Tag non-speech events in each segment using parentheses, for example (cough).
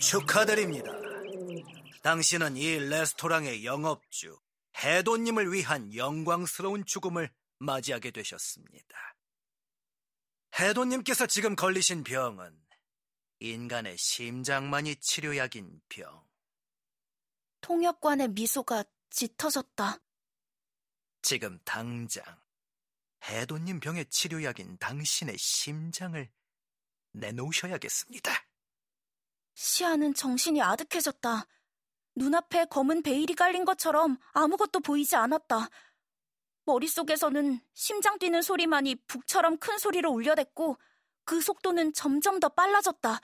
축하드립니다. 당신은 이 레스토랑의 영업주, 해도님을 위한 영광스러운 죽음을 맞이하게 되셨습니다. 해도님께서 지금 걸리신 병은 인간의 심장만이 치료약인 병. 통역관의 미소가 짙어졌다. 지금 당장 해도님 병의 치료약인 당신의 심장을 내놓으셔야겠습니다. 시아는 정신이 아득해졌다. 눈앞에 검은 베일이 깔린 것처럼 아무것도 보이지 않았다. 머릿속에서는 심장 뛰는 소리만이 북처럼 큰 소리로 울려댔고 그 속도는 점점 더 빨라졌다.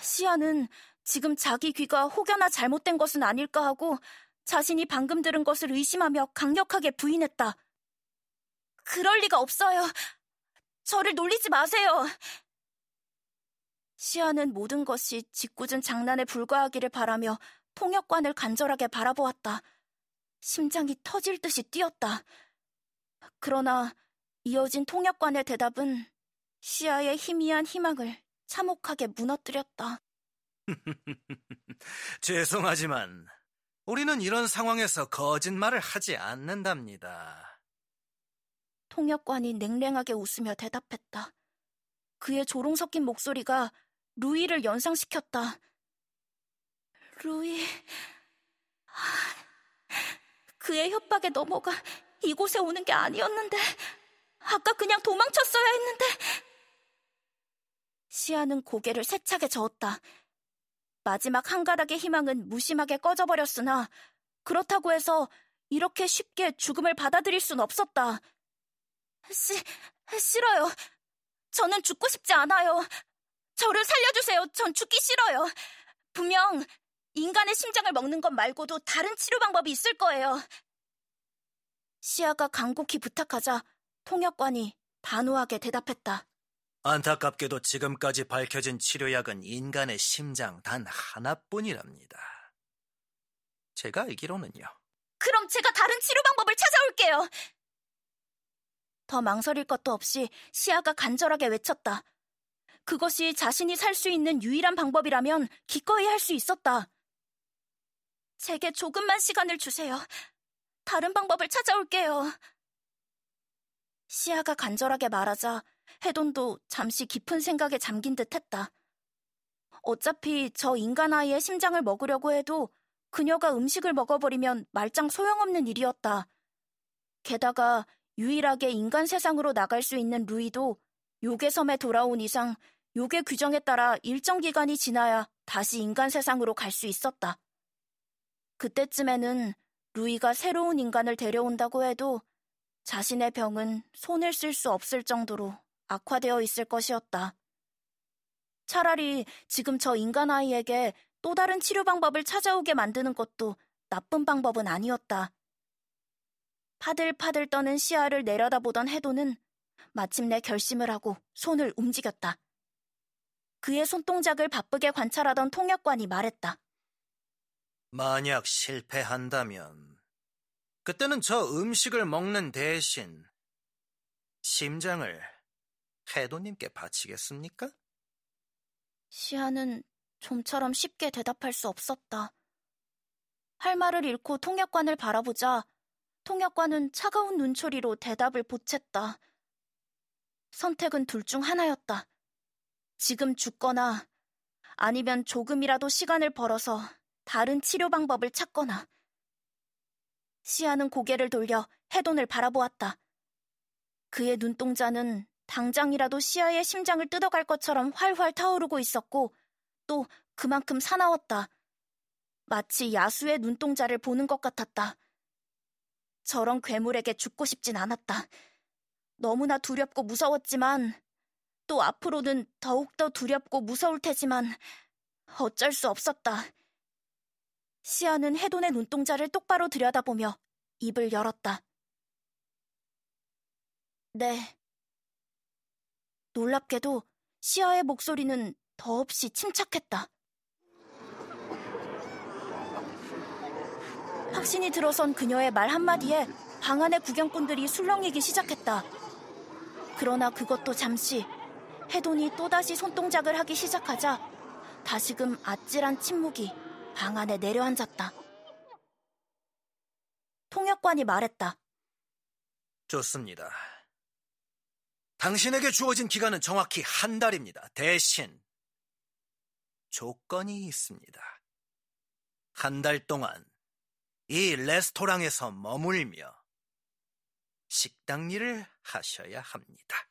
시아는 지금 자기 귀가 혹여나 잘못된 것은 아닐까 하고 자신이 방금 들은 것을 의심하며 강력하게 부인했다. 그럴 리가 없어요. 저를 놀리지 마세요. 시아는 모든 것이 짓궂은 장난에 불과하기를 바라며 통역관을 간절하게 바라보았다. 심장이 터질 듯이 뛰었다. 그러나 이어진 통역관의 대답은 시아의 희미한 희망을 참혹하게 무너뜨렸다. (laughs) 죄송하지만 우리는 이런 상황에서 거짓말을 하지 않는답니다. 통역관이 냉랭하게 웃으며 대답했다. 그의 조롱 섞인 목소리가 루이를 연상시켰다. 루이... 그의 협박에 넘어가 이곳에 오는 게 아니었는데 아까 그냥 도망쳤어야 했는데 시아는 고개를 세차게 저었다. 마지막 한 가닥의 희망은 무심하게 꺼져버렸으나 그렇다고 해서 이렇게 쉽게 죽음을 받아들일 순 없었다. 시, 싫어요. 저는 죽고 싶지 않아요. 저를 살려주세요. 전 죽기 싫어요. 분명 인간의 심장을 먹는 것 말고도 다른 치료 방법이 있을 거예요. 시아가 간곡히 부탁하자 통역관이 단호하게 대답했다. 안타깝게도 지금까지 밝혀진 치료약은 인간의 심장 단 하나뿐이랍니다. 제가 알기로는요. 그럼 제가 다른 치료 방법을 찾아올게요. 더 망설일 것도 없이 시아가 간절하게 외쳤다. 그것이 자신이 살 수 있는 유일한 방법이라면 기꺼이 할 수 있었다. 제게 조금만 시간을 주세요. 다른 방법을 찾아올게요. 시아가 간절하게 말하자 해돈도 잠시 깊은 생각에 잠긴 듯 했다. 어차피 저 인간 아이의 심장을 먹으려고 해도 그녀가 음식을 먹어버리면 말짱 소용없는 일이었다. 게다가 유일하게 인간 세상으로 나갈 수 있는 루이도 요괴섬에 돌아온 이상 요괴 규정에 따라 일정 기간이 지나야 다시 인간 세상으로 갈 수 있었다. 그때쯤에는 루이가 새로운 인간을 데려온다고 해도 자신의 병은 손을 쓸 수 없을 정도로 악화되어 있을 것이었다. 차라리 지금 저 인간 아이에게 또 다른 치료 방법을 찾아오게 만드는 것도 나쁜 방법은 아니었다. 파들파들 떠는 시야를 내려다보던 해도는 마침내 결심을 하고 손을 움직였다. 그의 손동작을 바쁘게 관찰하던 통역관이 말했다. 만약 실패한다면 그때는 저 음식을 먹는 대신 심장을 해도님께 바치겠습니까? 시아는 좀처럼 쉽게 대답할 수 없었다. 할 말을 잃고 통역관을 바라보자 통역관은 차가운 눈초리로 대답을 보챘다. 선택은 둘 중 하나였다. 지금 죽거나 아니면 조금이라도 시간을 벌어서 다른 치료 방법을 찾거나. 시아는 고개를 돌려 해돈을 바라보았다. 그의 눈동자는 당장이라도 시아의 심장을 뜯어갈 것처럼 활활 타오르고 있었고 또 그만큼 사나웠다. 마치 야수의 눈동자를 보는 것 같았다. 저런 괴물에게 죽고 싶진 않았다. 너무나 두렵고 무서웠지만 또 앞으로는 더욱더 두렵고 무서울 테지만 어쩔 수 없었다. 시아는 해돈의 눈동자를 똑바로 들여다보며 입을 열었다. 네. 놀랍게도 시아의 목소리는 더없이 침착했다. 확신이 들어선 그녀의 말 한마디에 방 안의 구경꾼들이 술렁이기 시작했다. 그러나 그것도 잠시 해돈이 또다시 손동작을 하기 시작하자 다시금 아찔한 침묵이 방 안에 내려앉았다. 통역관이 말했다. 좋습니다. 당신에게 주어진 기간은 정확히 한 달입니다. 대신 조건이 있습니다. 한 달 동안 이 레스토랑에서 머물며 식당 일을 하셔야 합니다.